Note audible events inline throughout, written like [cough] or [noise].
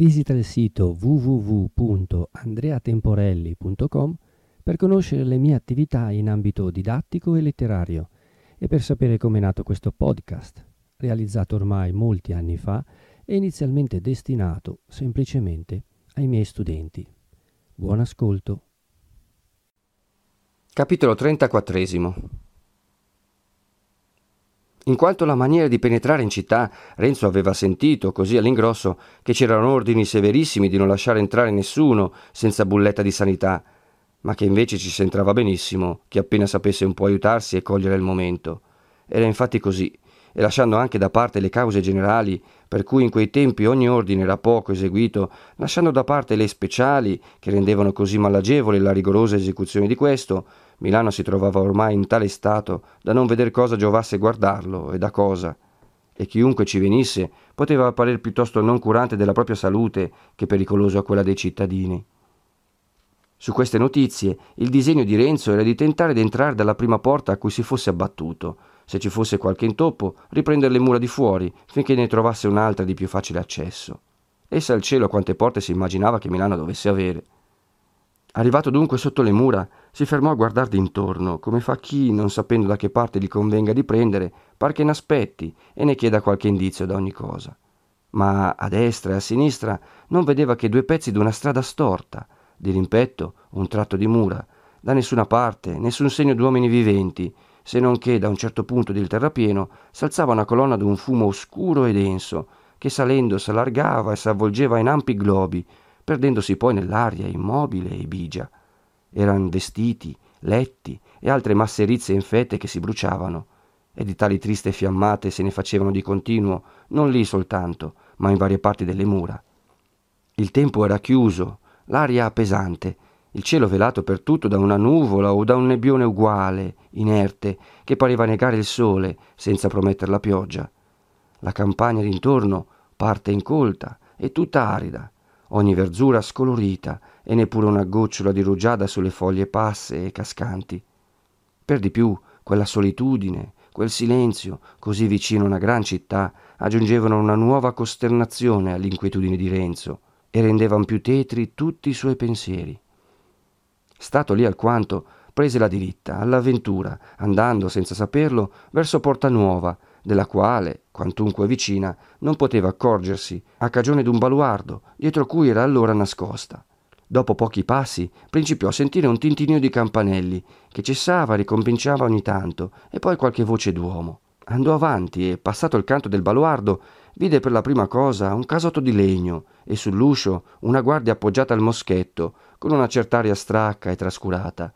Visita il sito www.andreatemporelli.com per conoscere le mie attività in ambito didattico e letterario e per sapere come è nato questo podcast, realizzato ormai molti anni fa e inizialmente destinato semplicemente ai miei studenti. Buon ascolto. Capitolo 34 in quanto la maniera di penetrare in città, Renzo aveva sentito, così all'ingrosso, che c'erano ordini severissimi di non lasciare entrare nessuno senza bulletta di sanità, ma che invece ci s'entrava benissimo chi appena sapesse un po' aiutarsi e cogliere il momento. Era infatti così, e lasciando anche da parte le cause generali, per cui in quei tempi ogni ordine era poco eseguito, lasciando da parte le speciali, che rendevano così malagevole la rigorosa esecuzione di questo, Milano si trovava ormai in tale stato da non veder cosa giovasse guardarlo e da cosa, e chiunque ci venisse poteva apparire piuttosto non curante della propria salute che pericoloso a quella dei cittadini. Su queste notizie il disegno di Renzo era di tentare d'entrare dalla prima porta a cui si fosse abbattuto, se ci fosse qualche intoppo, riprendere le mura di fuori finché ne trovasse un'altra di più facile accesso. E sa il cielo quante porte si immaginava che Milano dovesse avere. Arrivato dunque sotto le mura, si fermò a guardardi intorno, come fa chi, non sapendo da che parte gli convenga di prendere, par che n'aspetti e ne chieda qualche indizio da ogni cosa. Ma a destra e a sinistra non vedeva che due pezzi d'una strada storta, di rimpetto un tratto di mura, da nessuna parte, nessun segno d'uomini viventi, se non che da un certo punto del terrapieno s'alzava una colonna d'un fumo oscuro e denso, che salendo s'allargava e s'avvolgeva in ampi globi, perdendosi poi nell'aria immobile e bigia. Eran vestiti, letti e altre masserizze infette che si bruciavano, e di tali triste fiammate se ne facevano di continuo, non lì soltanto, ma in varie parti delle mura. Il tempo era chiuso, l'aria pesante, il cielo velato per tutto da una nuvola o da un nebbione uguale, inerte, che pareva negare il sole senza promettere la pioggia. La campagna d'intorno, parte incolta e tutta arida, ogni verzura scolorita e neppure una gocciola di rugiada sulle foglie passe e cascanti. Per di più, quella solitudine, quel silenzio, così vicino a una gran città, aggiungevano una nuova costernazione all'inquietudine di Renzo e rendevano più tetri tutti i suoi pensieri. Stato lì alquanto, prese la diritta, all'avventura, andando, senza saperlo, verso Porta Nuova, della quale, quantunque vicina, non poteva accorgersi, a cagione d'un baluardo, dietro cui era allora nascosta. Dopo pochi passi principiò a sentire un tintinio di campanelli, che cessava e ricominciava ogni tanto, e poi qualche voce d'uomo. Andò avanti e, passato il canto del baluardo, vide per la prima cosa un casotto di legno e sull'uscio una guardia appoggiata al moschetto, con una cert'aria stracca e trascurata.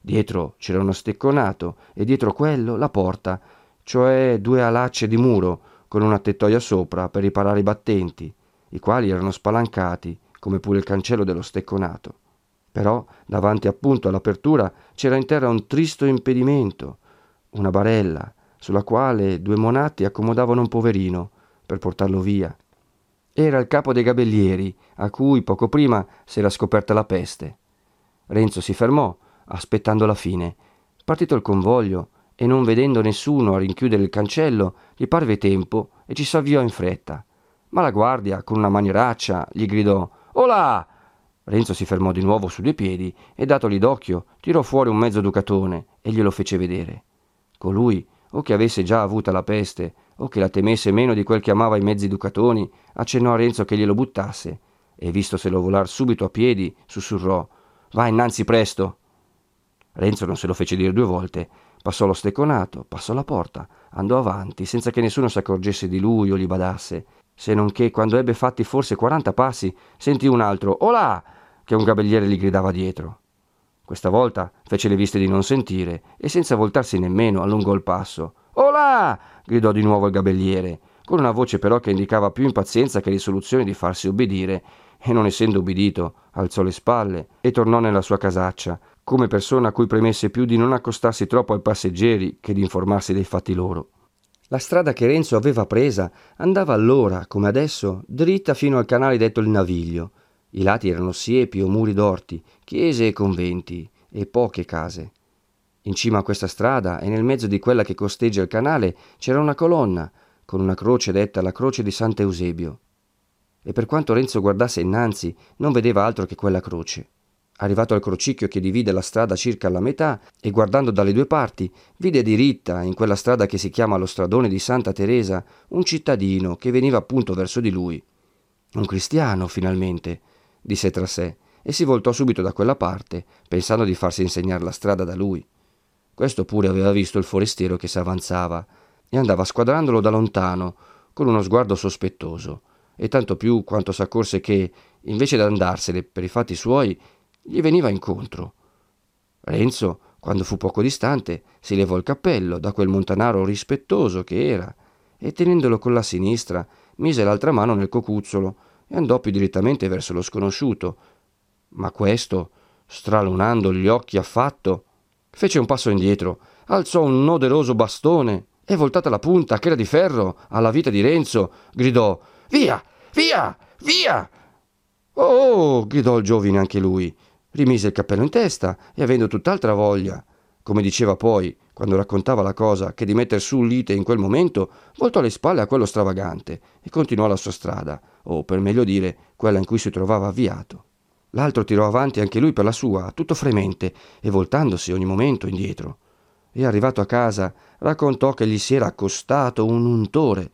Dietro c'era uno stecconato e dietro quello la porta, cioè due alacce di muro con una tettoia sopra per riparare i battenti, i quali erano spalancati, come pure il cancello dello stecconato. Però davanti appunto all'apertura c'era in terra un tristo impedimento, una barella, sulla quale due monati accomodavano un poverino per portarlo via. Era il capo dei gabellieri, a cui poco prima si era scoperta la peste. Renzo si fermò, aspettando la fine. Partito il convoglio, e non vedendo nessuno a rinchiudere il cancello, gli parve tempo e ci s'avviò in fretta. Ma la guardia, con una manieraccia, gli gridò Olà! Renzo si fermò di nuovo su due piedi e, datogli d'occhio, tirò fuori un mezzo ducatone e glielo fece vedere. Colui, o che avesse già avuta la peste, o che la temesse meno di quel che amava i mezzi ducatoni, accennò a Renzo che glielo buttasse, e vistoselo volar subito a piedi, sussurrò Va innanzi presto. Renzo non se lo fece dire due volte, Passò lo stecconato, passò la porta, andò avanti, senza che nessuno si accorgesse di lui o gli badasse, se non che, quando ebbe fatti forse quaranta passi, sentì un altro Olà! che un gabelliere gli gridava dietro. Questa volta fece le viste di non sentire e senza voltarsi nemmeno allungò il passo. Olà! gridò di nuovo il gabelliere, con una voce però che indicava più impazienza che risoluzione di farsi obbedire, e non essendo ubbidito, alzò le spalle e tornò nella sua casaccia, come persona a cui premesse più di non accostarsi troppo ai passeggeri che di informarsi dei fatti loro. La strada che Renzo aveva presa andava allora, come adesso, dritta fino al canale detto il Naviglio. I lati erano siepi o muri d'orti, chiese e conventi, e poche case. In cima a questa strada e nel mezzo di quella che costeggia il canale c'era una colonna, con una croce detta la croce di Sant'Eusebio. e per quanto Renzo guardasse innanzi non vedeva altro che quella croce. Arrivato al crocicchio che divide la strada circa alla metà e guardando dalle due parti, vide diritta, in quella strada che si chiama lo stradone di Santa Teresa, un cittadino che veniva appunto verso di lui. Un cristiano, finalmente, disse tra sé, e si voltò subito da quella parte, pensando di farsi insegnare la strada da lui. Questo pure aveva visto il forestiero che s'avanzava e andava squadrandolo da lontano, con uno sguardo sospettoso, e tanto più quanto s'accorse che, invece d'andarsene per i fatti suoi, gli veniva incontro. Renzo, quando fu poco distante, si levò il cappello da quel montanaro rispettoso che era e tenendolo con la sinistra mise l'altra mano nel cocuzzolo e andò più direttamente verso lo sconosciuto. Ma questo, stralunando gli occhi affatto, fece un passo indietro, alzò un noderoso bastone e voltata la punta, che era di ferro, alla vita di Renzo, gridò Via! Via! Via! Oh! gridò il giovine anche lui rimise il cappello in testa e avendo tutt'altra voglia, come diceva poi, quando raccontava la cosa, che di metter su lite in quel momento, voltò le spalle a quello stravagante e continuò la sua strada, o per meglio dire, quella in cui si trovava avviato. L'altro tirò avanti anche lui per la sua, tutto fremente, e voltandosi ogni momento indietro. E arrivato a casa, raccontò che gli si era accostato un untore,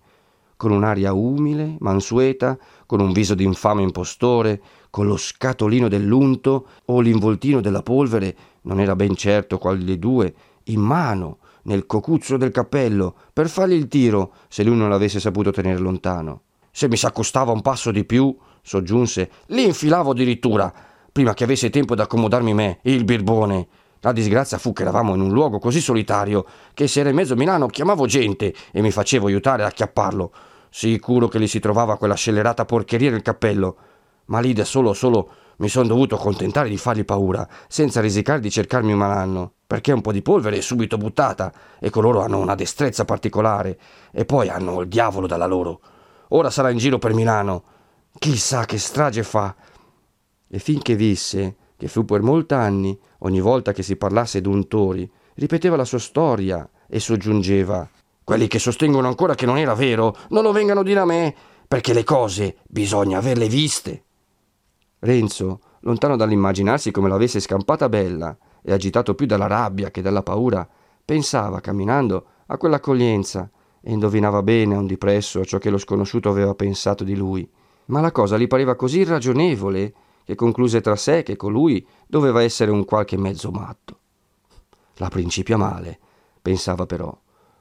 con un'aria umile, mansueta, con un viso d'infame impostore, con lo scatolino dell'unto o l'involtino della polvere, non era ben certo qual dei due, in mano, nel cocuzzo del cappello, per fargli il tiro, se lui non l'avesse saputo tenere lontano. Se mi s'accostava un passo di più, soggiunse, li infilavo addirittura, prima che avesse tempo d'accomodarmi me, il birbone. La disgrazia fu che eravamo in un luogo così solitario che se era in mezzo a Milano chiamavo gente e mi facevo aiutare ad acchiapparlo. Sicuro che gli si trovava quella scellerata porcheria nel cappello. Ma lì da solo solo mi son dovuto contentare di fargli paura, senza risicare di cercarmi un malanno, perché un po' di polvere è subito buttata e coloro hanno una destrezza particolare e poi hanno il diavolo dalla loro. Ora sarà in giro per Milano. Chissà che strage fa. E finché visse, che fu per molti anni, ogni volta che si parlasse d'untori, ripeteva la sua storia e soggiungeva quelli che sostengono ancora che non era vero, non lo vengano a dire a me, perché le cose bisogna averle viste. Renzo, lontano dall'immaginarsi come l'avesse scampata bella e agitato più dalla rabbia che dalla paura, pensava, camminando, a quell'accoglienza e indovinava bene a un dipresso ciò che lo sconosciuto aveva pensato di lui. Ma la cosa gli pareva così irragionevole che concluse tra sé che colui doveva essere un qualche mezzo matto. La principia male, pensava però.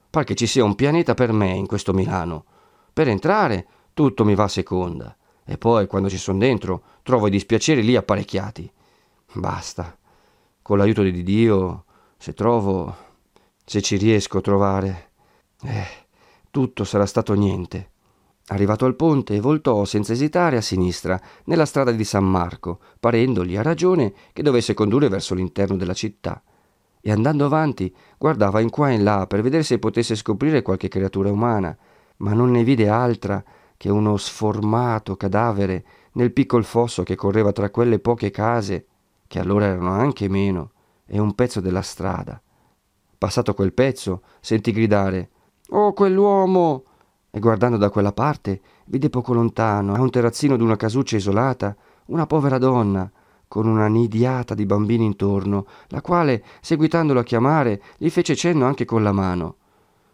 Par che ci sia un pianeta per me in questo Milano. Per entrare tutto mi va a seconda. E poi, quando ci sono dentro, trovo i dispiaceri lì apparecchiati. Basta. Con l'aiuto di Dio, se trovo, se ci riesco a trovare, eh, tutto sarà stato niente. Arrivato al ponte, voltò senza esitare a sinistra, nella strada di San Marco, parendogli a ragione che dovesse condurre verso l'interno della città e andando avanti guardava in qua e in là per vedere se potesse scoprire qualche creatura umana, ma non ne vide altra che uno sformato cadavere nel piccol fosso che correva tra quelle poche case, che allora erano anche meno, e un pezzo della strada. Passato quel pezzo, sentì gridare Oh, quell'uomo! E guardando da quella parte, vide poco lontano, a un terrazzino d'una casuccia isolata, una povera donna, con una nidiata di bambini intorno, la quale, seguitandolo a chiamare, gli fece cenno anche con la mano.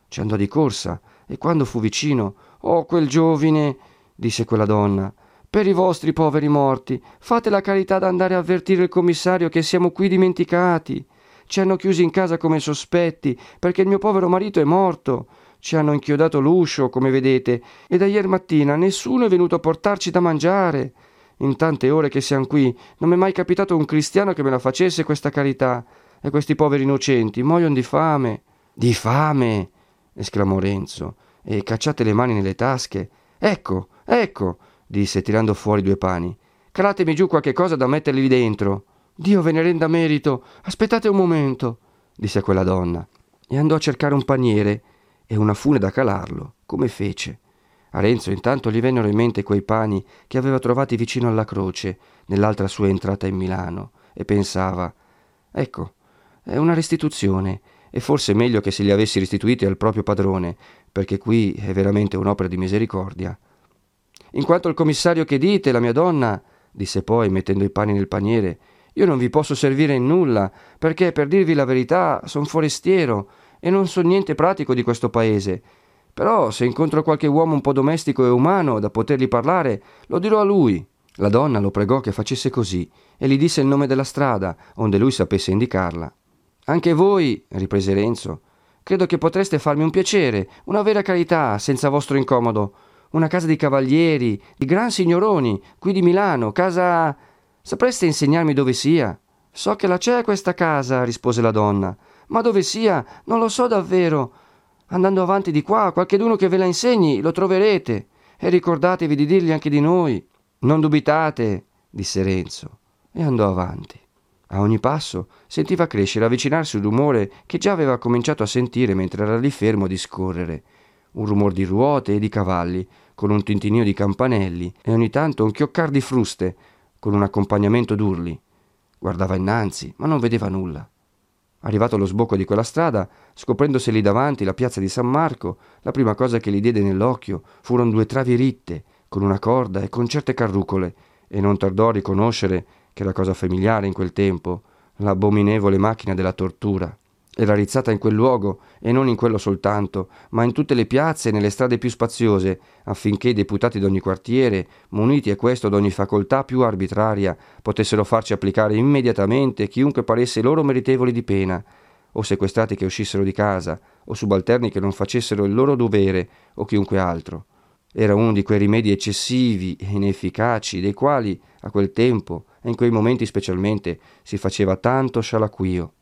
Ci andò di corsa, e quando fu vicino, Oh, quel giovine, disse quella donna, per i vostri poveri morti, fate la carità d'andare a avvertire il commissario che siamo qui dimenticati. Ci hanno chiusi in casa come sospetti, perché il mio povero marito è morto. Ci hanno inchiodato l'uscio, come vedete, e da ieri mattina nessuno è venuto a portarci da mangiare. In tante ore che siamo qui, non mi è mai capitato un cristiano che me la facesse questa carità. E questi poveri innocenti muoiono di fame. Di fame! esclamò Renzo, e cacciate le mani nelle tasche. Ecco, ecco, disse tirando fuori due pani. Calatemi giù qualche cosa da metterli dentro. Dio ve ne renda merito. Aspettate un momento, disse quella donna, e andò a cercare un paniere e una fune da calarlo, come fece. A Renzo intanto gli vennero in mente quei pani che aveva trovati vicino alla croce, nell'altra sua entrata in Milano, e pensava Ecco, è una restituzione, e forse meglio che se li avessi restituiti al proprio padrone, perché qui è veramente un'opera di misericordia. in quanto il commissario che dite, la mia donna, disse poi, mettendo i pani nel paniere, io non vi posso servire in nulla, perché, per dirvi la verità, son forestiero e non so niente pratico di questo paese. Però, se incontro qualche uomo un po' domestico e umano da potergli parlare, lo dirò a lui. La donna lo pregò che facesse così e gli disse il nome della strada, onde lui sapesse indicarla. Anche voi, riprese Renzo, credo che potreste farmi un piacere, una vera carità, senza vostro incomodo. Una casa di cavalieri, di gran signoroni, qui di Milano, casa Sapreste insegnarmi dove sia? So che la c'è questa casa, rispose la donna, ma dove sia non lo so davvero. Andando avanti di qua, qualcheduno che ve la insegni lo troverete. E ricordatevi di dirgli anche di noi. Non dubitate, disse Renzo, e andò avanti. A ogni passo sentiva crescere, avvicinarsi un rumore che già aveva cominciato a sentire mentre era lì fermo a discorrere. Un rumore di ruote e di cavalli, con un tintinio di campanelli e ogni tanto un chioccar di fruste, con un accompagnamento d'urli. Guardava innanzi, ma non vedeva nulla. Arrivato allo sbocco di quella strada, scoprendosi lì davanti la piazza di San Marco, la prima cosa che gli diede nell'occhio furono due travi ritte, con una corda e con certe carrucole, e non tardò a riconoscere che era cosa familiare in quel tempo, l'abominevole macchina della tortura. Era rizzata in quel luogo, e non in quello soltanto, ma in tutte le piazze e nelle strade più spaziose, affinché i deputati d'ogni quartiere, muniti a questo d'ogni facoltà più arbitraria, potessero farci applicare immediatamente chiunque paresse loro meritevoli di pena, o sequestrati che uscissero di casa, o subalterni che non facessero il loro dovere, o chiunque altro. Era uno di quei rimedi eccessivi e inefficaci, dei quali, a quel tempo, e in quei momenti specialmente, si faceva tanto scialacquio.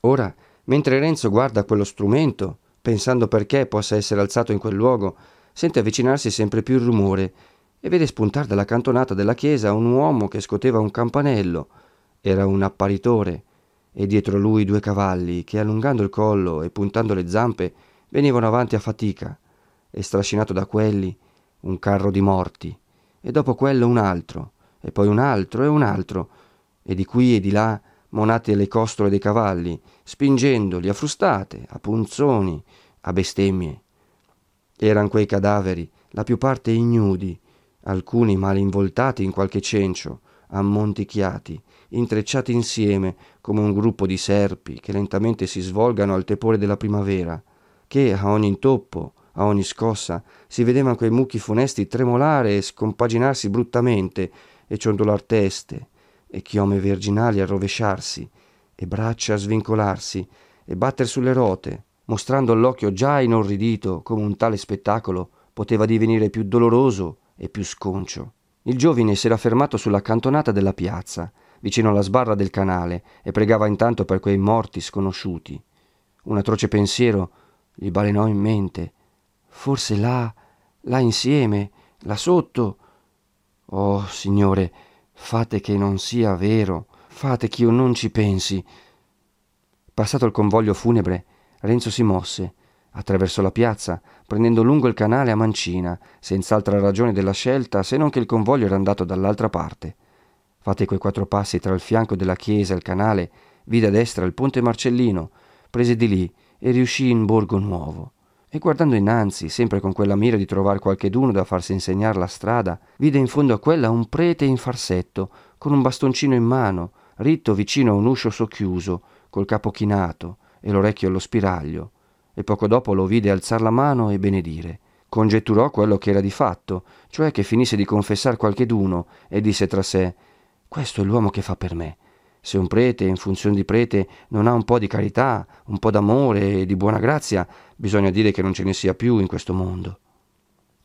Ora, Mentre Renzo guarda quello strumento, pensando perché possa essere alzato in quel luogo, sente avvicinarsi sempre più il rumore e vede spuntare dalla cantonata della chiesa un uomo che scoteva un campanello. Era un apparitore e dietro lui due cavalli che, allungando il collo e puntando le zampe, venivano avanti a fatica, e strascinato da quelli un carro di morti, e dopo quello un altro, e poi un altro e un altro, e di qui e di là monate le costole dei cavalli, spingendoli a frustate, a punzoni, a bestemmie. Eran quei cadaveri, la più parte ignudi, alcuni male involtati in qualche cencio, ammonticchiati, intrecciati insieme come un gruppo di serpi che lentamente si svolgano al tepore della primavera, che a ogni intoppo, a ogni scossa, si vedevano quei mucchi funesti tremolare e scompaginarsi bruttamente e ciondolar teste, e chiome virginali a rovesciarsi, e braccia svincolarsi, e batter sulle rote, mostrando all'occhio già inorridito come un tale spettacolo poteva divenire più doloroso e più sconcio. Il giovine si era fermato sulla cantonata della piazza, vicino alla sbarra del canale, e pregava intanto per quei morti sconosciuti. Un atroce pensiero gli balenò in mente. Forse là, là insieme, là sotto. Oh, Signore, Fate che non sia vero, fate che io non ci pensi. Passato il convoglio funebre, Renzo si mosse, attraversò la piazza, prendendo lungo il canale a mancina, senz'altra ragione della scelta se non che il convoglio era andato dall'altra parte. Fate quei quattro passi tra il fianco della chiesa e il canale, vide a destra il ponte Marcellino, prese di lì e riuscì in Borgo Nuovo e guardando innanzi, sempre con quella mira di trovar qualcheduno da farsi insegnare la strada, vide in fondo a quella un prete in farsetto, con un bastoncino in mano, ritto vicino a un uscio socchiuso, col capo chinato e l'orecchio allo spiraglio, e poco dopo lo vide alzar la mano e benedire. Congetturò quello che era di fatto, cioè che finisse di confessar qualcheduno, e disse tra sé Questo è l'uomo che fa per me. Se un prete, in funzione di prete, non ha un po' di carità, un po' d'amore e di buona grazia, bisogna dire che non ce ne sia più in questo mondo.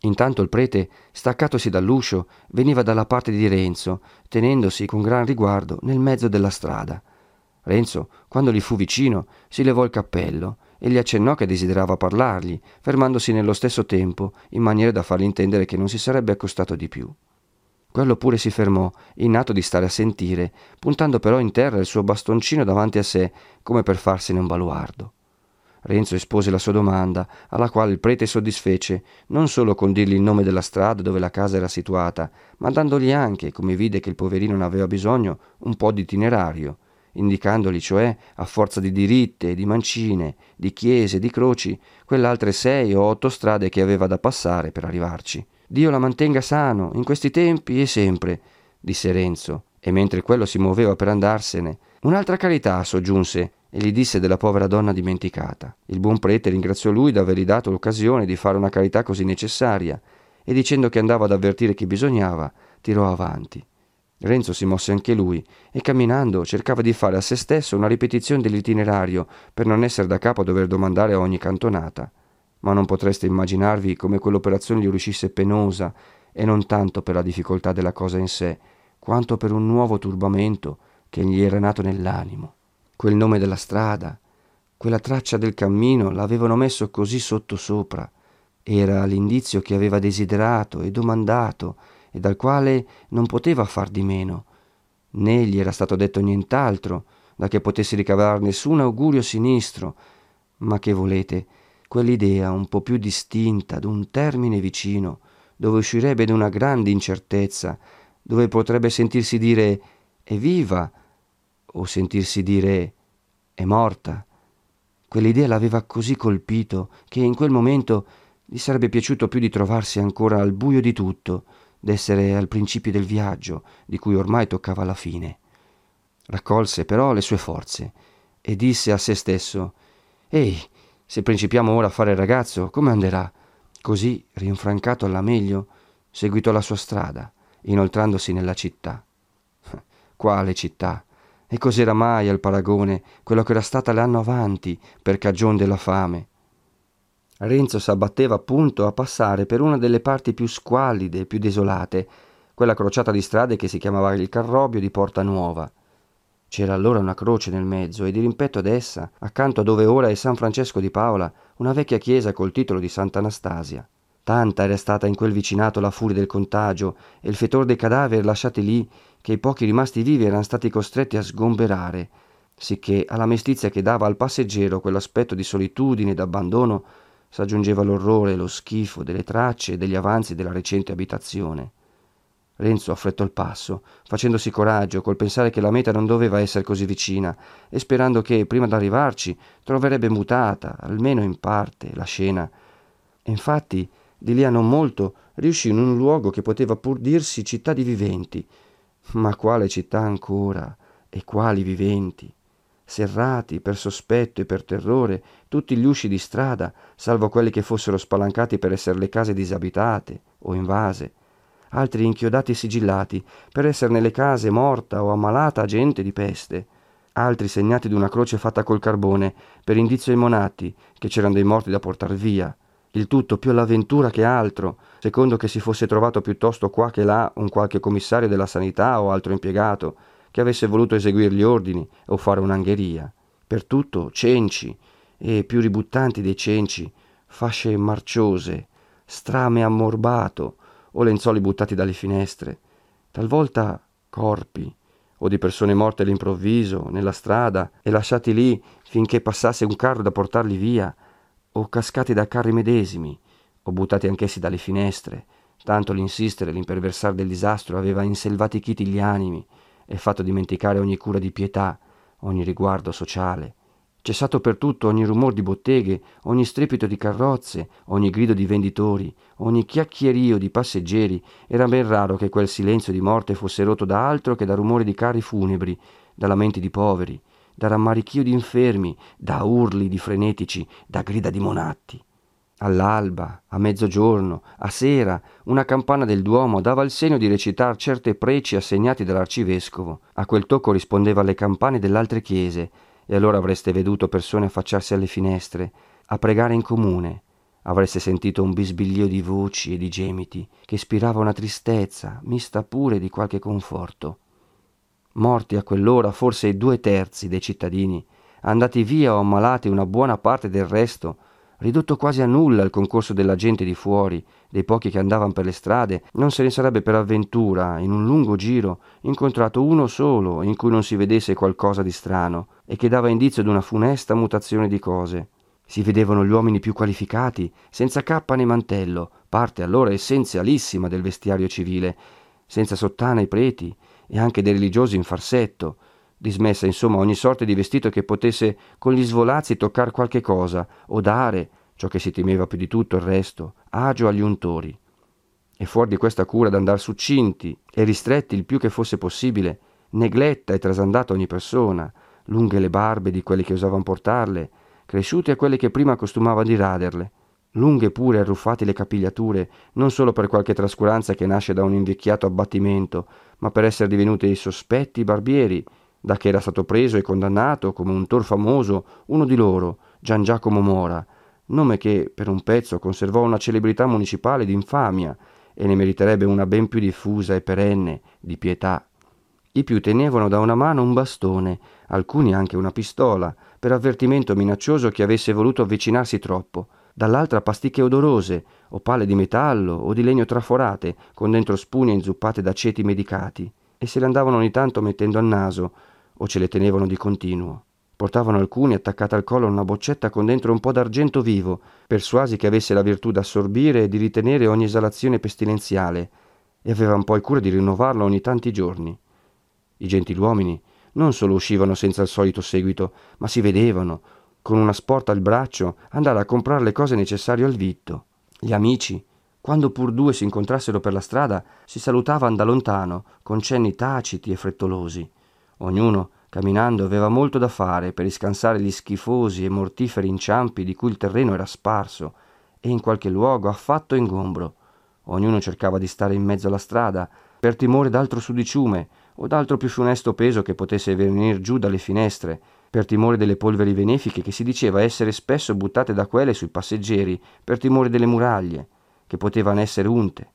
Intanto il prete, staccatosi dall'uscio, veniva dalla parte di Renzo, tenendosi con gran riguardo nel mezzo della strada. Renzo, quando gli fu vicino, si levò il cappello e gli accennò che desiderava parlargli, fermandosi nello stesso tempo, in maniera da fargli intendere che non si sarebbe accostato di più. Quello pure si fermò, in atto di stare a sentire, puntando però in terra il suo bastoncino davanti a sé, come per farsene un baluardo. Renzo espose la sua domanda, alla quale il prete soddisfece, non solo con dirgli il nome della strada dove la casa era situata, ma dandogli anche, come vide che il poverino ne aveva bisogno, un po' di itinerario, indicandogli cioè, a forza di diritte, di mancine, di chiese, di croci, quelle altre sei o otto strade che aveva da passare per arrivarci. Dio la mantenga sano, in questi tempi e sempre, disse Renzo, e mentre quello si muoveva per andarsene, un'altra carità soggiunse e gli disse della povera donna dimenticata. Il buon prete ringraziò lui d'avergli dato l'occasione di fare una carità così necessaria e dicendo che andava ad avvertire chi bisognava, tirò avanti. Renzo si mosse anche lui e camminando cercava di fare a se stesso una ripetizione dell'itinerario per non essere da capo a dover domandare a ogni cantonata. Ma non potreste immaginarvi come quell'operazione gli riuscisse penosa e non tanto per la difficoltà della cosa in sé, quanto per un nuovo turbamento che gli era nato nell'animo. Quel nome della strada, quella traccia del cammino l'avevano messo così sottosopra era l'indizio che aveva desiderato e domandato e dal quale non poteva far di meno. Né gli era stato detto nient'altro, da che potesse ricavar nessun augurio sinistro. Ma che volete, quell'idea un po più distinta d'un termine vicino, dove uscirebbe da una grande incertezza, dove potrebbe sentirsi dire è viva o sentirsi dire è morta. Quell'idea l'aveva così colpito che in quel momento gli sarebbe piaciuto più di trovarsi ancora al buio di tutto, d'essere al principio del viaggio, di cui ormai toccava la fine. Raccolse però le sue forze e disse a se stesso Ehi, se principiamo ora a fare il ragazzo, come anderà? Così, rinfrancato alla meglio, seguitò la sua strada, inoltrandosi nella città. [laughs] Quale città? E cos'era mai al paragone quello che era stata l'anno avanti per cagion della fame? Renzo s'abbatteva appunto a passare per una delle parti più squallide e più desolate, quella crociata di strade che si chiamava il Carrobio di Porta Nuova. C'era allora una croce nel mezzo e di rimpetto ad essa, accanto a dove ora è San Francesco di Paola, una vecchia chiesa col titolo di Sant'Anastasia. Tanta era stata in quel vicinato la furia del contagio e il fetor dei cadaveri lasciati lì che i pochi rimasti vivi erano stati costretti a sgomberare, sicché alla mestizia che dava al passeggero quell'aspetto di solitudine e d'abbandono s'aggiungeva l'orrore e lo schifo delle tracce e degli avanzi della recente abitazione. Renzo affrettò il passo, facendosi coraggio col pensare che la meta non doveva essere così vicina e sperando che, prima d'arrivarci, troverebbe mutata, almeno in parte, la scena. E infatti, di lì a non molto, riuscì in un luogo che poteva pur dirsi città di viventi. Ma quale città ancora? E quali viventi? serrati per sospetto e per terrore tutti gli usci di strada, salvo quelli che fossero spalancati per essere le case disabitate o invase, altri inchiodati e sigillati per essere nelle case morta o ammalata gente di peste, altri segnati di una croce fatta col carbone per indizio ai monati che c'erano dei morti da portar via. Il tutto più all'avventura che altro, secondo che si fosse trovato piuttosto qua che là un qualche commissario della sanità o altro impiegato, che avesse voluto eseguire gli ordini o fare un'angheria. Per tutto cenci e più ributtanti dei cenci, fasce marciose, strame ammorbato o lenzuoli buttati dalle finestre, talvolta corpi o di persone morte all'improvviso nella strada e lasciati lì finché passasse un carro da portarli via, o cascati da carri medesimi, o buttati anch'essi dalle finestre, tanto l'insistere e l'imperversare del disastro aveva inselvatichiti gli animi e fatto dimenticare ogni cura di pietà, ogni riguardo sociale. Cessato per tutto ogni rumor di botteghe, ogni strepito di carrozze, ogni grido di venditori, ogni chiacchierio di passeggeri, era ben raro che quel silenzio di morte fosse rotto da altro che da rumore di carri funebri, da lamenti di poveri, da rammarichio di infermi, da urli di frenetici, da grida di monatti. All'alba, a mezzogiorno, a sera, una campana del Duomo dava il segno di recitar certe preci assegnati dall'arcivescovo. A quel tocco rispondeva alle campane delle altre chiese, e allora avreste veduto persone affacciarsi alle finestre, a pregare in comune. Avreste sentito un bisbiglio di voci e di gemiti, che ispirava una tristezza, mista pure di qualche conforto. Morti a quell'ora forse i due terzi dei cittadini, andati via o ammalati una buona parte del resto, ridotto quasi a nulla il concorso della gente di fuori, dei pochi che andavano per le strade, non se ne sarebbe per avventura, in un lungo giro, incontrato uno solo in cui non si vedesse qualcosa di strano e che dava indizio di una funesta mutazione di cose. Si vedevano gli uomini più qualificati, senza cappa né mantello, parte allora essenzialissima del vestiario civile, senza sottana i preti e anche dei religiosi in farsetto, dismessa insomma ogni sorta di vestito che potesse con gli svolazzi toccar qualche cosa o dare, ciò che si temeva più di tutto il resto, agio agli untori. e fuori di questa cura d'andar succinti e ristretti il più che fosse possibile, negletta e trasandata ogni persona, lunghe le barbe di quelli che osavano portarle, cresciute a quelle che prima costumava di raderle, lunghe pure arruffate le capigliature, non solo per qualche trascuranza che nasce da un invecchiato abbattimento, ma per essere divenuti sospetti barbieri, da che era stato preso e condannato come un tor famoso uno di loro, Gian Giacomo Mora, nome che per un pezzo conservò una celebrità municipale d'infamia e ne meriterebbe una ben più diffusa e perenne di pietà. I più tenevano da una mano un bastone, alcuni anche una pistola, per avvertimento minaccioso che avesse voluto avvicinarsi troppo, dall'altra pasticche odorose, o pale di metallo o di legno traforate, con dentro spugne inzuppate da ceti medicati, e se le andavano ogni tanto mettendo al naso, o ce le tenevano di continuo. Portavano alcuni attaccata al collo una boccetta con dentro un po' d'argento vivo, persuasi che avesse la virtù d'assorbire e di ritenere ogni esalazione pestilenziale, e avevano poi cura di rinnovarlo ogni tanti giorni. I gentiluomini non solo uscivano senza il solito seguito, ma si vedevano, con una sporta al braccio, andare a comprare le cose necessarie al vitto. Gli amici, quando pur due si incontrassero per la strada, si salutavano da lontano, con cenni taciti e frettolosi. Ognuno Camminando aveva molto da fare per riscansare gli schifosi e mortiferi inciampi di cui il terreno era sparso e in qualche luogo affatto ingombro. Ognuno cercava di stare in mezzo alla strada per timore d'altro sudiciume o d'altro più funesto peso che potesse venir giù dalle finestre, per timore delle polveri benefiche che si diceva essere spesso buttate da quelle sui passeggeri, per timore delle muraglie, che potevano essere unte.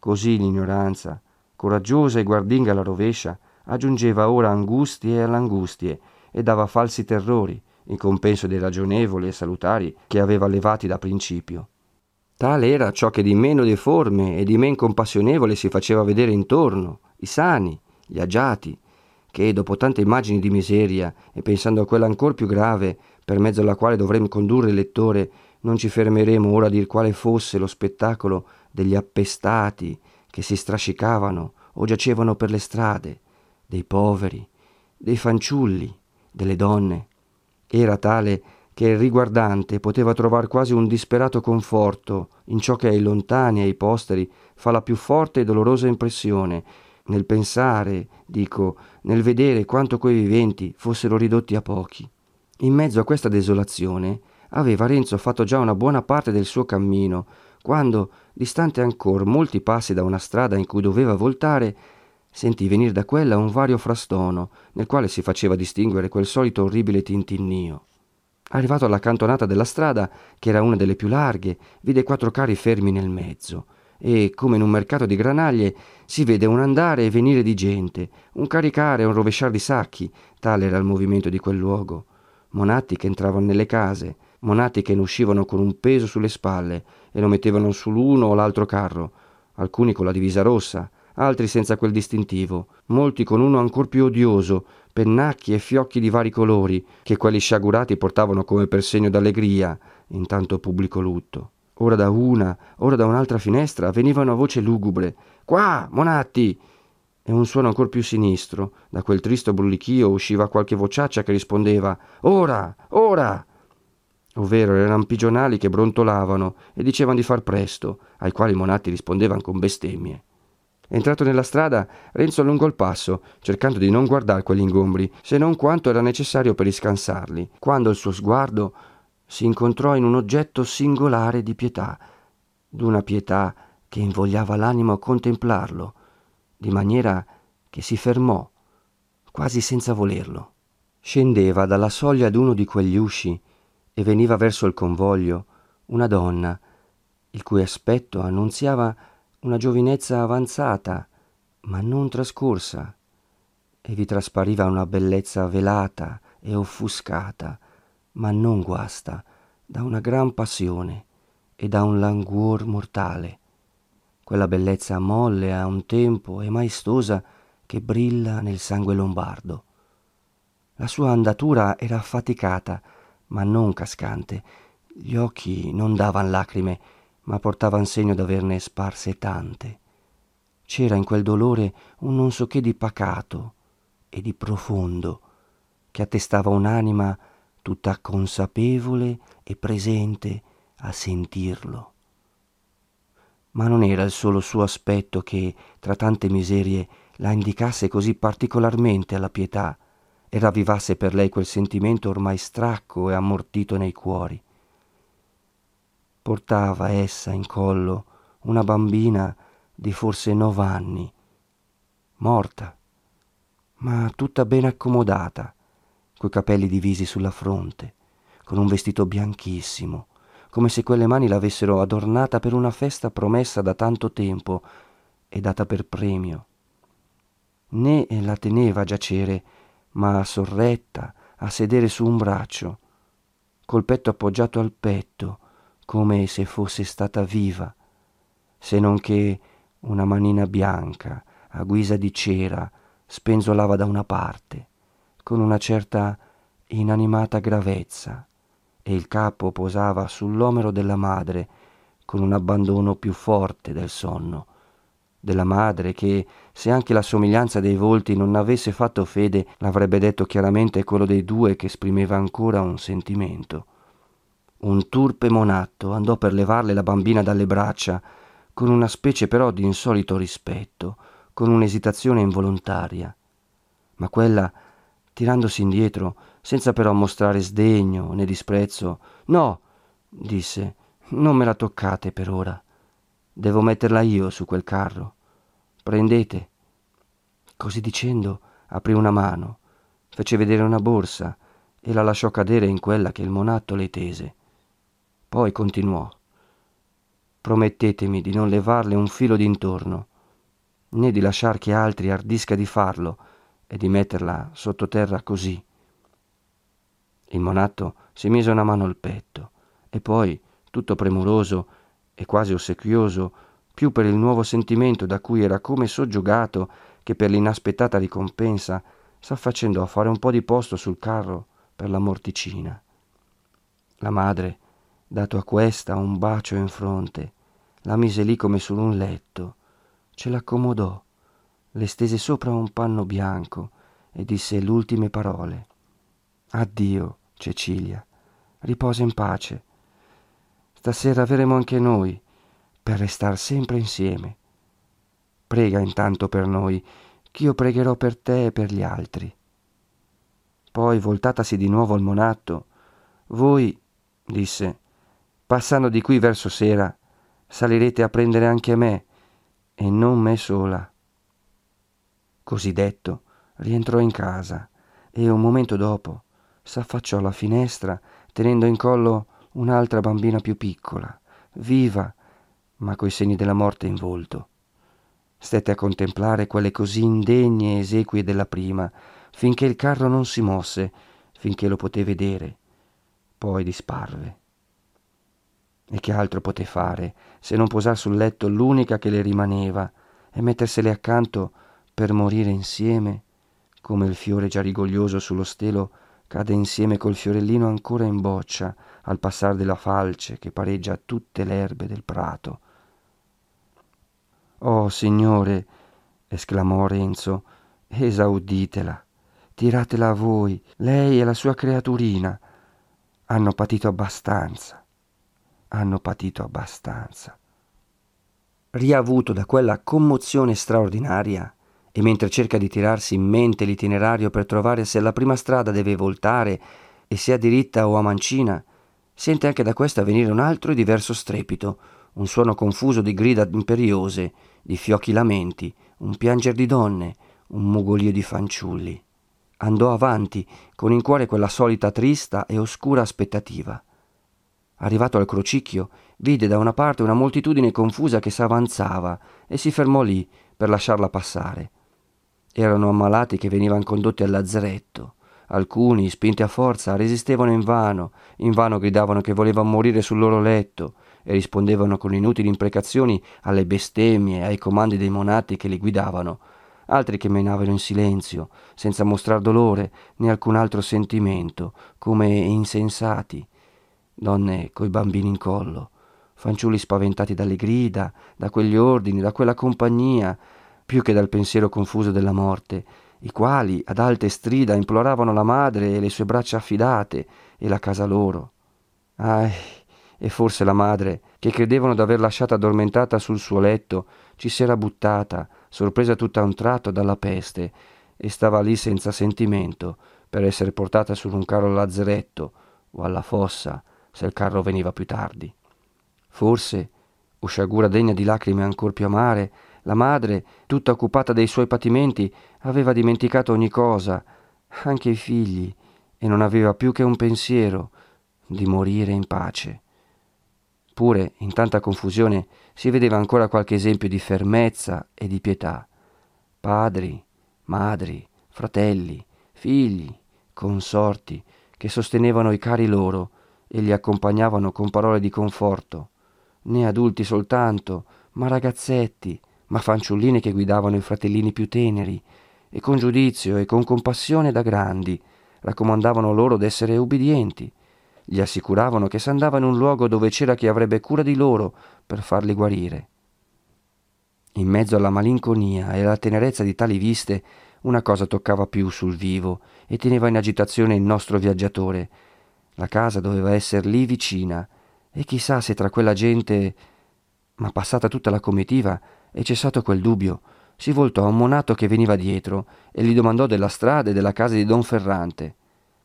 Così l'ignoranza, coraggiosa e guardinga alla rovescia, aggiungeva ora angustie all'angustie e dava falsi terrori, in compenso dei ragionevoli e salutari che aveva levati da principio. Tale era ciò che di meno deforme e di men compassionevole si faceva vedere intorno, i sani, gli agiati, che dopo tante immagini di miseria e pensando a quella ancor più grave per mezzo alla quale dovremmo condurre il lettore, non ci fermeremo ora a dir quale fosse lo spettacolo degli appestati che si strascicavano o giacevano per le strade, dei poveri, dei fanciulli, delle donne. Era tale che il riguardante poteva trovare quasi un disperato conforto in ciò che ai lontani e ai posteri fa la più forte e dolorosa impressione, nel pensare, dico, nel vedere quanto quei viventi fossero ridotti a pochi. In mezzo a questa desolazione aveva Renzo fatto già una buona parte del suo cammino, quando, distante ancora molti passi da una strada in cui doveva voltare, sentì venire da quella un vario frastono, nel quale si faceva distinguere quel solito orribile tintinnio. Arrivato alla cantonata della strada, che era una delle più larghe, vide quattro carri fermi nel mezzo, e, come in un mercato di granaglie, si vede un andare e venire di gente, un caricare e un rovesciare di sacchi, tale era il movimento di quel luogo. Monatti che entravano nelle case, monatti che ne uscivano con un peso sulle spalle e lo mettevano sull'uno o l'altro carro, alcuni con la divisa rossa, altri senza quel distintivo, molti con uno ancor più odioso, pennacchi e fiocchi di vari colori, che quelli sciagurati portavano come per segno d'allegria, in tanto pubblico lutto. Ora da una, ora da un'altra finestra venivano a voce lugubre Qua, Monatti! E un suono ancor più sinistro, da quel tristo brulichio usciva qualche vociaccia che rispondeva Ora, ora! Ovvero erano pigionali che brontolavano e dicevano di far presto, ai quali Monatti rispondevano con bestemmie. Entrato nella strada, Renzo allungò il passo, cercando di non guardare quegli ingombri, se non quanto era necessario per riscansarli, quando il suo sguardo si incontrò in un oggetto singolare di pietà, d'una pietà che invogliava l'animo a contemplarlo, di maniera che si fermò, quasi senza volerlo. Scendeva dalla soglia d'uno di quegli usci e veniva verso il convoglio una donna, il cui aspetto annunziava una giovinezza avanzata, ma non trascorsa, e vi traspariva una bellezza velata e offuscata, ma non guasta, da una gran passione e da un languor mortale. Quella bellezza molle a un tempo e maestosa che brilla nel sangue lombardo. La sua andatura era affaticata, ma non cascante. Gli occhi non davan lacrime, ma portavan segno d'averne sparse tante. C'era in quel dolore un non so che di pacato e di profondo, che attestava un'anima tutta consapevole e presente a sentirlo. ma non era il solo suo aspetto che, tra tante miserie, la indicasse così particolarmente alla pietà e ravvivasse per lei quel sentimento ormai stracco e ammortito nei cuori. Portava essa in collo una bambina di forse nove anni, morta, ma tutta ben accomodata, coi capelli divisi sulla fronte, con un vestito bianchissimo, come se quelle mani l'avessero adornata per una festa promessa da tanto tempo e data per premio. Né la teneva a giacere, ma sorretta, a sedere su un braccio, col petto appoggiato al petto, come se fosse stata viva, se non che una manina bianca, a guisa di cera, spenzolava da una parte, con una certa inanimata gravezza, e il capo posava sull'omero della madre con un abbandono più forte del sonno, della madre che, se anche la somiglianza dei volti non avesse fatto fede, l'avrebbe detto chiaramente quello dei due che esprimeva ancora un sentimento. Un turpe monatto andò per levarle la bambina dalle braccia, con una specie però di insolito rispetto, con un'esitazione involontaria. Ma quella, tirandosi indietro, senza però mostrare sdegno né disprezzo. No, disse, non me la toccate per ora. Devo metterla io su quel carro. Prendete. Così dicendo, aprì una mano, fece vedere una borsa e la lasciò cadere in quella che il monatto le tese. Poi continuò. Promettetemi di non levarle un filo d'intorno, né di lasciar che altri ardisca di farlo e di metterla sottoterra così. Il monatto si mise una mano al petto e poi, tutto premuroso e quasi ossequioso, più per il nuovo sentimento da cui era come soggiogato che per l'inaspettata ricompensa, s'affaccendò a fare un po' di posto sul carro per la morticina. La madre, dato a questa un bacio in fronte, la mise lì come su un letto, ce l'accomodò, le stese sopra un panno bianco e disse le ultime parole. Addio, Cecilia, riposa in pace. Stasera avremo anche noi, per restar sempre insieme. Prega intanto per noi, ch'io pregherò per te e per gli altri. Poi, voltatasi di nuovo al monatto, voi, disse, passando di qui verso sera, salirete a prendere anche me, e non me sola. Così detto, rientrò in casa, e un momento dopo s'affacciò alla finestra tenendo in collo un'altra bambina più piccola, viva, ma coi segni della morte in volto. Stette a contemplare quelle così indegne esequie della prima, finché il carro non si mosse, finché lo poté vedere. Poi disparve. E che altro poté fare se non posar sul letto l'unica che le rimaneva e mettersele accanto per morire insieme, come il fiore già rigoglioso sullo stelo cade insieme col fiorellino ancora in boccia al passar della falce che pareggia tutte le erbe del prato. Oh signore, esclamò Renzo, esauditela, tiratela a voi, lei e la sua creaturina. Hanno patito abbastanza, hanno patito abbastanza. Riavuto da quella commozione straordinaria, e mentre cerca di tirarsi in mente l'itinerario per trovare se alla prima strada deve voltare e se a diritta o a mancina, sente anche da questa venire un altro e diverso strepito, un suono confuso di grida imperiose, di fiocchi lamenti, un pianger di donne, un mugolio di fanciulli. Andò avanti, con in cuore quella solita trista e oscura aspettativa. Arrivato al crocicchio, vide da una parte una moltitudine confusa che s'avanzava e si fermò lì per lasciarla passare. Erano ammalati che venivano condotti al lazzaretto. Alcuni, spinti a forza, resistevano invano, invano gridavano che volevano morire sul loro letto e rispondevano con inutili imprecazioni alle bestemmie ai comandi dei monati che li guidavano. Altri che menavano in silenzio, senza mostrar dolore né alcun altro sentimento, come insensati. Donne coi bambini in collo, fanciulli spaventati dalle grida, da quegli ordini, da quella compagnia, più che dal pensiero confuso della morte, i quali ad alte strida imploravano la madre e le sue braccia affidate e la casa loro. Ah, e forse la madre, che credevano d'aver lasciata addormentata sul suo letto, ci si era buttata, sorpresa tutta a un tratto dalla peste, e stava lì senza sentimento, per essere portata su un carro al lazzeretto o alla fossa, se il carro veniva più tardi. Forse, o sciagura degna di lacrime ancor più amare, la madre, tutta occupata dei suoi patimenti, aveva dimenticato ogni cosa, anche i figli, e non aveva più che un pensiero di morire in pace. Pure, in tanta confusione, si vedeva ancora qualche esempio di fermezza e di pietà. Padri, madri, fratelli, figli, consorti, che sostenevano i cari loro e li accompagnavano con parole di conforto, né adulti soltanto, ma ragazzetti, ma fanciullini che guidavano i fratellini più teneri, e con giudizio e con compassione da grandi raccomandavano loro d'essere ubbidienti, gli assicuravano che s'andava in un luogo dove c'era chi avrebbe cura di loro per farli guarire. In mezzo alla malinconia e alla tenerezza di tali viste, una cosa toccava più sul vivo e teneva in agitazione il nostro viaggiatore. La casa doveva essere lì vicina, e chissà se tra quella gente. Ma passata tutta la comitiva e cessato quel dubbio, si voltò a un monato che veniva dietro e gli domandò della strada e della casa di Don Ferrante.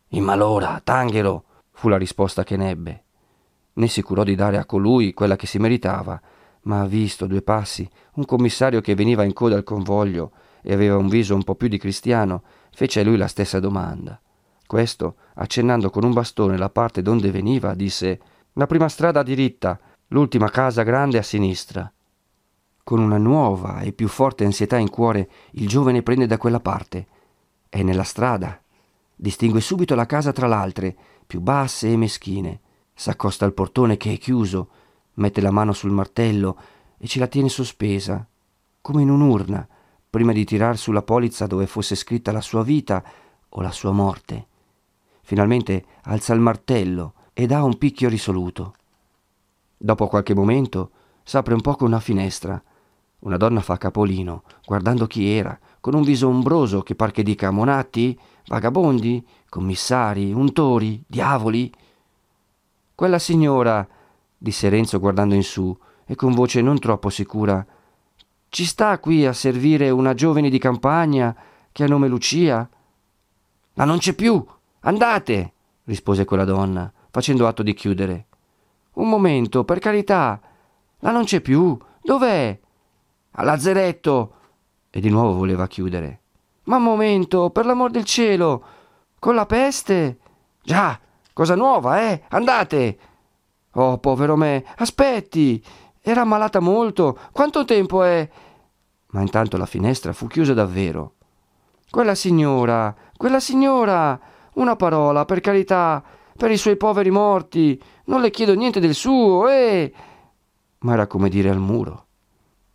In malora, Tanghero, fu la risposta che nebbe. Né si curò di dare a colui quella che si meritava, ma visto due passi un commissario che veniva in coda al convoglio e aveva un viso un po' più di cristiano, fece a lui la stessa domanda. Questo, accennando con un bastone la parte donde veniva, disse La prima strada a diritta, l'ultima casa grande a sinistra. Con una nuova e più forte ansietà in cuore, il giovane prende da quella parte. È nella strada. Distingue subito la casa tra l'altre più basse e meschine. S'accosta al portone che è chiuso, mette la mano sul martello e ce la tiene sospesa, come in un'urna, prima di tirar sulla polizza dove fosse scritta la sua vita o la sua morte. Finalmente alza il martello e dà un picchio risoluto. Dopo qualche momento s'apre un poco una finestra. Una donna fa capolino, guardando chi era, con un viso ombroso che par che dica monatti, vagabondi, commissari, untori, diavoli. Quella signora, disse Renzo guardando in su e con voce non troppo sicura, ci sta qui a servire una giovane di campagna che ha nome Lucia? Ma non c'è più. Andate, rispose quella donna, facendo atto di chiudere. Un momento, per carità. La non c'è più. Dov'è? Al lazzeretto. E di nuovo voleva chiudere. Ma un momento, per l'amor del cielo. Con la peste? Già, cosa nuova, eh? Andate! Oh, povero me, aspetti! Era ammalata molto. Quanto tempo è? Ma intanto la finestra fu chiusa davvero. Quella signora, quella signora! Una parola, per carità, per i suoi poveri morti. Non le chiedo niente del suo, eh! Ma era come dire al muro.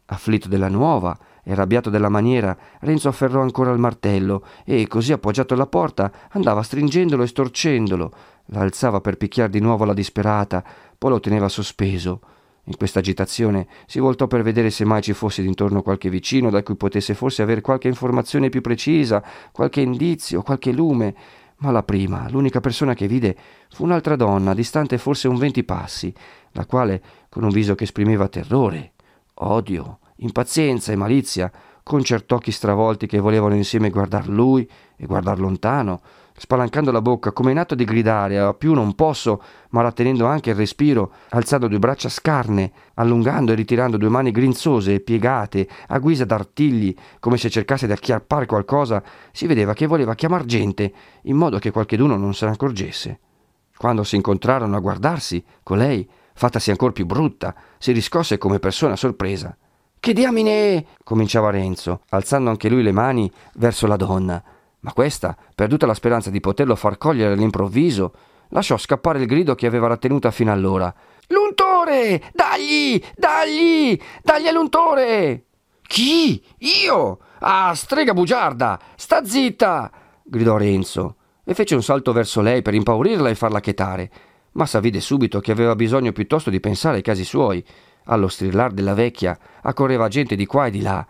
Afflitto della nuova, e arrabbiato della maniera, Renzo afferrò ancora il martello e, così appoggiato alla porta, andava stringendolo e storcendolo. L'alzava per picchiar di nuovo la disperata, poi lo teneva sospeso. In questa agitazione si voltò per vedere se mai ci fosse d'intorno qualche vicino da cui potesse forse avere qualche informazione più precisa, qualche indizio, qualche lume. Ma la prima, l'unica persona che vide, fu un'altra donna, distante forse un venti passi, la quale, con un viso che esprimeva terrore, odio, impazienza e malizia, con cert'occhi stravolti che volevano insieme guardar lui e guardar lontano, spalancando la bocca come in atto di gridare a più non posso, ma rattenendo anche il respiro, alzando due braccia scarne, allungando e ritirando due mani grinzose e piegate, a guisa d'artigli, come se cercasse di acchiappare qualcosa, si vedeva che voleva chiamar gente, in modo che qualcheduno non se ne accorgesse. Quando si incontrarono a guardarsi, colei, fattasi ancor più brutta, si riscosse come persona sorpresa. Che diamine! cominciava Renzo, alzando anche lui le mani verso la donna. Ma questa, perduta la speranza di poterlo far cogliere all'improvviso, lasciò scappare il grido che aveva rattenuta fino allora. L'untore! Dagli! Dagli! Dagli all'untore! Chi? Io? Ah, strega bugiarda! Sta zitta! gridò Renzo e fece un salto verso lei per impaurirla e farla chetare, ma s'avvide subito che aveva bisogno piuttosto di pensare ai casi suoi allo strillar della vecchia accorreva gente di qua e di là,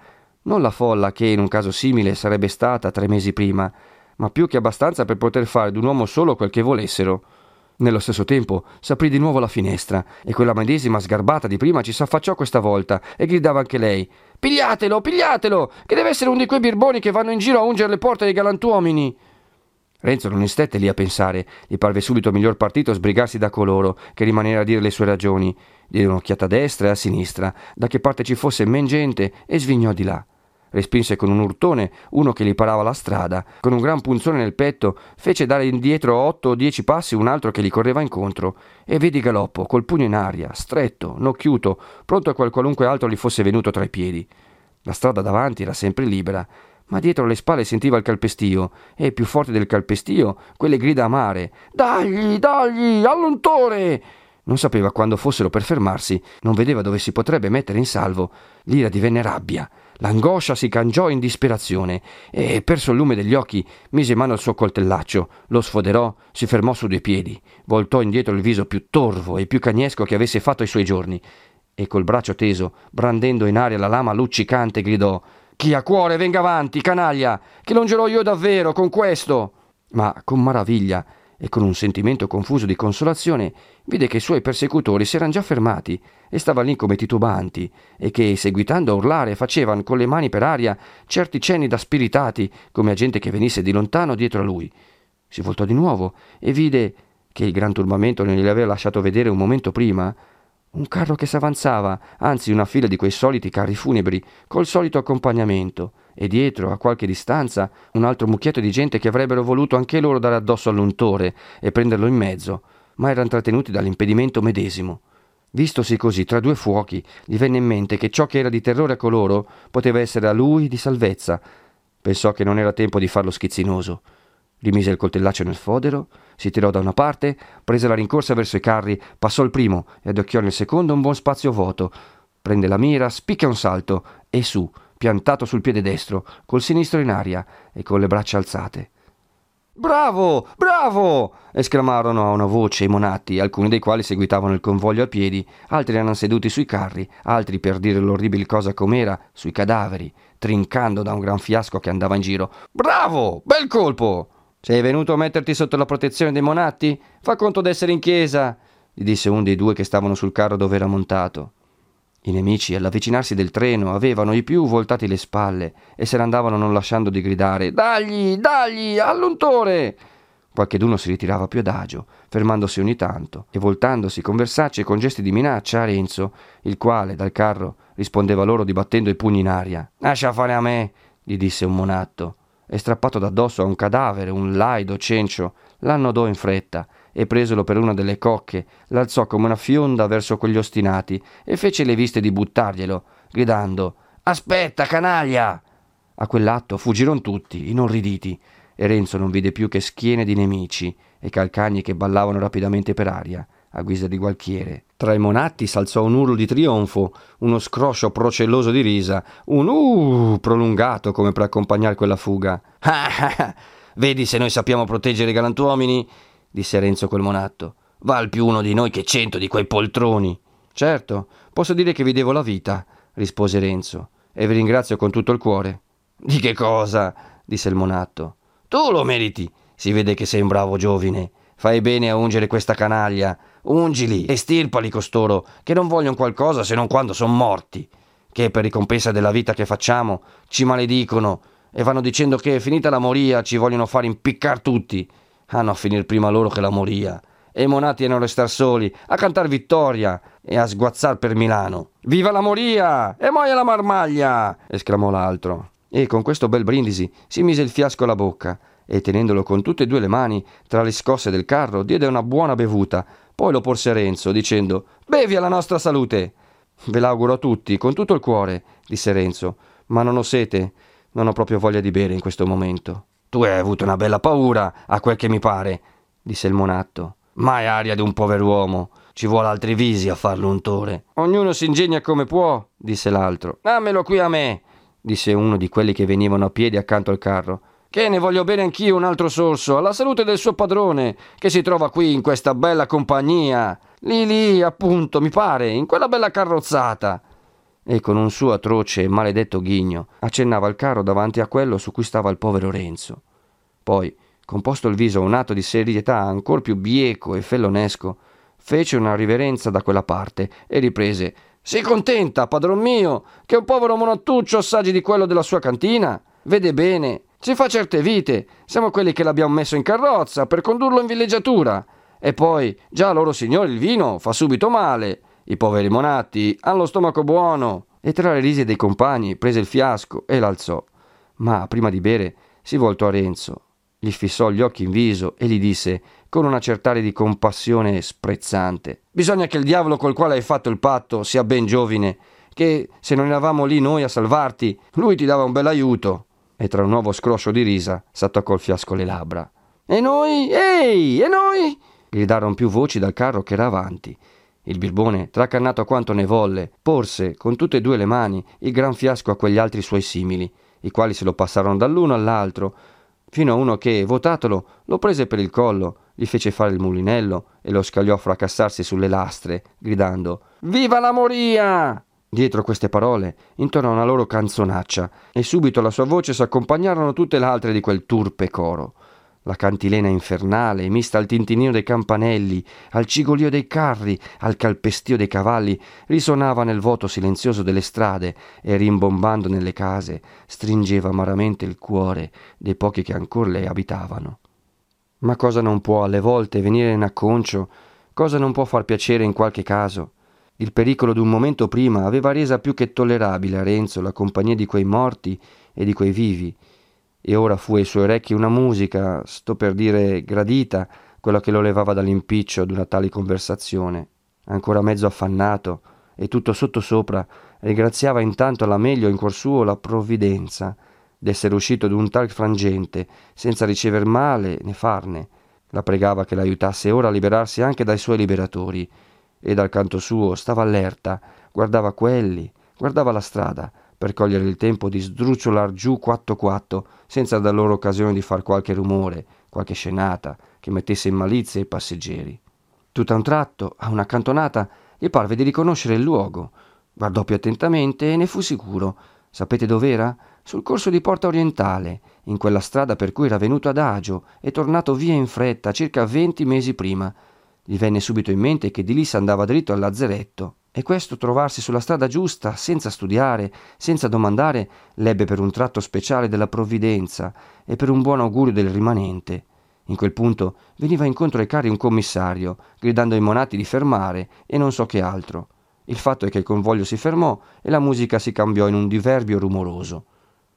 non la folla che in un caso simile sarebbe stata tre mesi prima, ma più che abbastanza per poter fare d'un uomo solo quel che volessero. Nello stesso tempo s'aprì di nuovo la finestra e quella medesima sgarbata di prima ci s'affacciò questa volta e gridava anche lei: Pigliatelo, pigliatelo, che deve essere uno di quei birboni che vanno in giro a ungere le porte dei galantuomini. Renzo non stette lì a pensare, gli parve subito miglior partito sbrigarsi da coloro che rimanere a dire le sue ragioni. Diede un'occhiata a destra e a sinistra, da che parte ci fosse men gente, e svignò di là. Respinse con un urtone uno che gli parava la strada, con un gran punzone nel petto fece dare indietro otto o dieci passi un altro che gli correva incontro, e vedi galoppo, col pugno in aria, stretto, nocchiuto, pronto a qual qualunque altro gli fosse venuto tra i piedi. La strada davanti era sempre libera, ma dietro le spalle sentiva il calpestio, e più forte del calpestio, quelle grida amare. Dagli, dagli, all'untore! Non sapeva quando fossero per fermarsi, non vedeva dove si potrebbe mettere in salvo. L'ira divenne rabbia. L'angoscia si cangiò in disperazione e, perso il lume degli occhi, mise mano il suo coltellaccio, lo sfoderò, si fermò su due piedi, voltò indietro il viso più torvo e più cagnesco che avesse fatto ai suoi giorni e col braccio teso, brandendo in aria la lama luccicante, gridò Chi ha cuore venga avanti, canaglia, che longerò io davvero con questo. Ma con maraviglia e con un sentimento confuso di consolazione vide che i suoi persecutori si erano già fermati e stavano lì come titubanti e che, seguitando a urlare, facevano con le mani per aria certi cenni da spiritati come a gente che venisse di lontano dietro a lui. Si voltò di nuovo e vide che il gran turbamento non gliel'aveva lasciato vedere un momento prima, un carro che s'avanzava, anzi una fila di quei soliti carri funebri, col solito accompagnamento, e dietro, a qualche distanza, un altro mucchietto di gente che avrebbero voluto anche loro dare addosso all'untore e prenderlo in mezzo, ma erano trattenuti dall'impedimento medesimo. Vistosi così tra due fuochi, gli venne in mente che ciò che era di terrore a coloro poteva essere a lui di salvezza. Pensò che non era tempo di farlo schizzinoso. Rimise il coltellaccio nel fodero, si tirò da una parte, prese la rincorsa verso i carri, passò il primo e adocchiò nel secondo un buon spazio vuoto. Prende la mira, spicca un salto e su, piantato sul piede destro, col sinistro in aria e con le braccia alzate. Bravo, bravo! esclamarono a una voce i monatti, alcuni dei quali seguitavano il convoglio a piedi, altri erano seduti sui carri, altri, per dire l'orribile cosa com'era, sui cadaveri, trincando da un gran fiasco che andava in giro. Bravo! Bel colpo! Sei venuto a metterti sotto la protezione dei monatti? Fa conto d'essere in chiesa, gli disse uno dei due che stavano sul carro dove era montato. I nemici, all'avvicinarsi del treno, avevano i più voltati le spalle e se ne andavano non lasciando di gridare Dagli, dagli, all'untore! Qualcheduno si ritirava più adagio, fermandosi ogni tanto e voltandosi con versacce e con gesti di minaccia a Renzo, il quale, dal carro, rispondeva loro dibattendo i pugni in aria. Lascia fare a me, gli disse un monatto, e strappato d'addosso a un cadavere, un laido cencio, l'annodò in fretta e presolo per una delle cocche, l'alzò come una fionda verso quegli ostinati e fece le viste di buttarglielo, gridando Aspetta, canaglia! A quell'atto fuggirono tutti, inorriditi, e Renzo non vide più che schiene di nemici e calcagni che ballavano rapidamente per aria, a guisa di gualchiere. Tra i monatti s'alzò un urlo di trionfo, uno scroscio procelloso di risa, un uh prolungato come per accompagnare quella fuga. Ah, [laughs] ah, vedi se noi sappiamo proteggere i galantuomini? disse Renzo quel monatto. Val più uno di noi che cento di quei poltroni. Certo, posso dire che vi devo la vita, rispose Renzo, e vi ringrazio con tutto il cuore. Di che cosa? disse il monatto. Tu lo meriti. Si vede che sei un bravo giovine. Fai bene a ungere questa canaglia. Ungili e stirpali costoro, che non vogliono qualcosa se non quando sono morti. Che per ricompensa della vita che facciamo ci maledicono e vanno dicendo che, finita la moria, ci vogliono fare impiccar tutti hanno a finire prima loro che la moria. E i monati a restar soli, a cantar vittoria e a sguazzar per Milano. Viva la moria! E moia la marmaglia! esclamò l'altro. E con questo bel brindisi si mise il fiasco alla bocca e tenendolo con tutte e due le mani tra le scosse del carro diede una buona bevuta. Poi lo porse Renzo dicendo Bevi alla nostra salute! Ve l'auguro a tutti, con tutto il cuore, disse Renzo, ma non ho sete, non ho proprio voglia di bere in questo momento. Tu hai avuto una bella paura, a quel che mi pare, disse il monatto. Mai aria di un pover'uomo. Ci vuole altri visi a farlo untore. Ognuno si ingegna come può, disse l'altro. Dammelo qui a me, disse uno di quelli che venivano a piedi accanto al carro. Che ne voglio bene anch'io un altro sorso, alla salute del suo padrone, che si trova qui in questa bella compagnia. Lì lì, appunto, mi pare, in quella bella carrozzata e con un suo atroce e maledetto ghigno accennava il carro davanti a quello su cui stava il povero Renzo. Poi, composto il viso a un atto di serietà ancor più bieco e fellonesco, fece una riverenza da quella parte e riprese Si contenta, padron mio, che un povero monottuccio assaggi di quello della sua cantina? Vede bene, ci fa certe vite, siamo quelli che l'abbiamo messo in carrozza per condurlo in villeggiatura. E poi, già loro signori il vino fa subito male. I poveri monatti hanno lo stomaco buono. E tra le risi dei compagni prese il fiasco e l'alzò. Ma prima di bere si voltò a Renzo, gli fissò gli occhi in viso e gli disse con una cert'aria di compassione sprezzante: Bisogna che il diavolo col quale hai fatto il patto sia ben giovine, che se non eravamo lì noi a salvarti, lui ti dava un bel aiuto. E tra un nuovo scroscio di risa s'attaccò il fiasco alle labbra. E noi? Ehi! E noi? gridarono più voci dal carro che era avanti. Il birbone, tracannato quanto ne volle, porse con tutte e due le mani il gran fiasco a quegli altri suoi simili, i quali se lo passarono dall'uno all'altro, fino a uno che, votatolo, lo prese per il collo, gli fece fare il mulinello e lo scagliò a fracassarsi sulle lastre, gridando Viva la moria! Dietro queste parole intornò una loro canzonaccia e subito alla sua voce s'accompagnarono tutte le altre di quel turpe coro. La cantilena infernale, mista al tintinio dei campanelli, al cigolio dei carri, al calpestio dei cavalli, risonava nel vuoto silenzioso delle strade e rimbombando nelle case, stringeva amaramente il cuore dei pochi che ancor le abitavano. Ma cosa non può alle volte venire in acconcio, cosa non può far piacere in qualche caso? Il pericolo d'un momento prima aveva resa più che tollerabile a Renzo la compagnia di quei morti e di quei vivi, e ora fu ai suoi orecchi una musica, sto per dire gradita, quella che lo levava dall'impiccio d'una tale conversazione. Ancora mezzo affannato e tutto sottosopra, ringraziava intanto alla meglio in cuor suo la provvidenza d'essere uscito d'un tal frangente senza ricever male né farne. La pregava che l'aiutasse ora a liberarsi anche dai suoi liberatori e dal canto suo stava allerta, guardava quelli, guardava la strada, per cogliere il tempo di sdrucciolar giù quatto quatto, senza dar loro occasione di far qualche rumore, qualche scenata, che mettesse in malizia i passeggeri. Tutto a un tratto, a una cantonata, gli parve di riconoscere il luogo. Guardò più attentamente e ne fu sicuro. Sapete dov'era? Sul corso di Porta Orientale, in quella strada per cui era venuto adagio e tornato via in fretta circa venti mesi prima. Gli venne subito in mente che di lì s'andava dritto al lazzeretto e questo trovarsi sulla strada giusta, senza studiare, senza domandare, l'ebbe per un tratto speciale della provvidenza e per un buon augurio del rimanente. In quel punto veniva incontro ai carri un commissario, gridando ai monati di fermare e non so che altro. Il fatto è che il convoglio si fermò e la musica si cambiò in un diverbio rumoroso.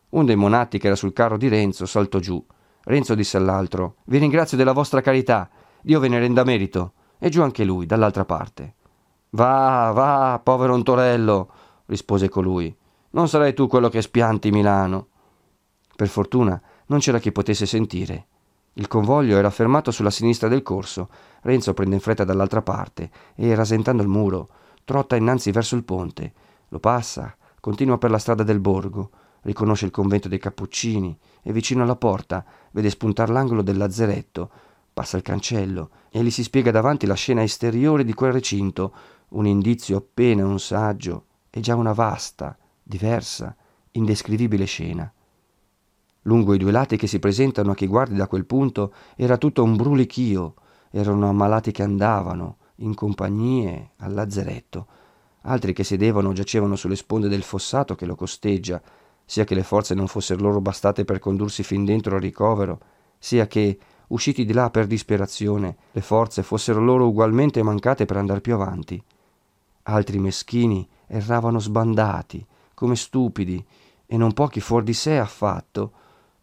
Un dei monati che era sul carro di Renzo saltò giù. Renzo disse all'altro: Vi ringrazio della vostra carità, Dio ve ne renda merito. E giù anche lui, dall'altra parte. Va, va, povero Ontorello, rispose colui. Non sarai tu quello che spianti Milano. Per fortuna non c'era chi potesse sentire. Il convoglio era fermato sulla sinistra del corso. Renzo prende in fretta dall'altra parte e, rasentando il muro, trotta innanzi verso il ponte. Lo passa, continua per la strada del borgo, riconosce il convento dei Cappuccini e vicino alla porta vede spuntar l'angolo del lazzeretto. Passa il cancello e gli si spiega davanti la scena esteriore di quel recinto, un indizio appena un saggio e già una vasta, diversa, indescrivibile scena. Lungo i due lati che si presentano a chi guardi da quel punto era tutto un brulichio, erano ammalati che andavano, in compagnie, al lazzeretto, altri che sedevano o giacevano sulle sponde del fossato che lo costeggia, sia che le forze non fossero loro bastate per condursi fin dentro al ricovero, sia che, usciti di là per disperazione, le forze fossero loro ugualmente mancate per andare più avanti. Altri meschini erravano sbandati, come stupidi, e non pochi fuor di sé affatto.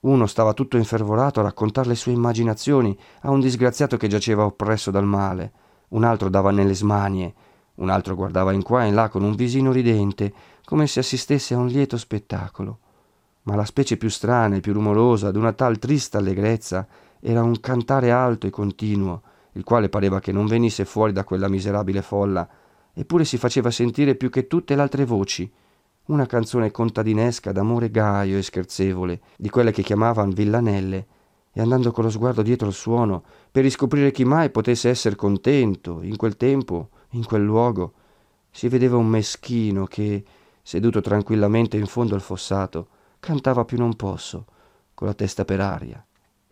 Uno stava tutto infervorato a raccontare le sue immaginazioni a un disgraziato che giaceva oppresso dal male. Un altro dava nelle smanie, un altro guardava in qua e in là con un visino ridente, come se assistesse a un lieto spettacolo. Ma la specie più strana e più rumorosa d'una tal trista allegrezza era un cantare alto e continuo, il quale pareva che non venisse fuori da quella miserabile folla, eppure si faceva sentire più che tutte le altre voci, una canzone contadinesca d'amore gaio e scherzevole, di quelle che chiamavan villanelle, e andando con lo sguardo dietro il suono, per riscoprire chi mai potesse essere contento, in quel tempo, in quel luogo, si vedeva un meschino che, seduto tranquillamente in fondo al fossato, cantava più non posso, con la testa per aria.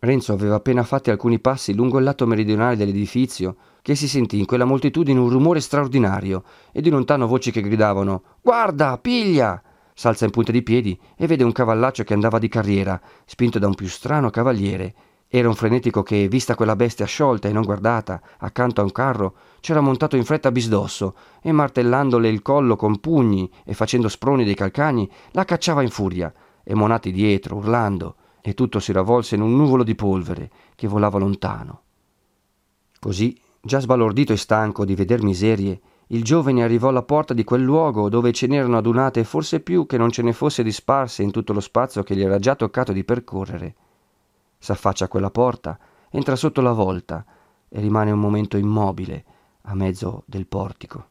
Renzo aveva appena fatti alcuni passi lungo il lato meridionale dell'edifizio che si sentì in quella moltitudine un rumore straordinario e di lontano voci che gridavano Guarda, piglia! S'alza in punta di piedi e vede un cavallaccio che andava di carriera, spinto da un più strano cavaliere. Era un frenetico che, vista quella bestia sciolta e non guardata, accanto a un carro, c'era montato in fretta bisdosso e martellandole il collo con pugni e facendo sproni dei calcagni, la cacciava in furia, e Monati dietro, urlando, e tutto si ravolse in un nuvolo di polvere che volava lontano. Così, già sbalordito e stanco di veder miserie, il giovane arrivò alla porta di quel luogo dove ce n'erano adunate forse più che non ce ne fosse disparse in tutto lo spazio che gli era già toccato di percorrere. S'affaccia a quella porta, entra sotto la volta e rimane un momento immobile a mezzo del portico.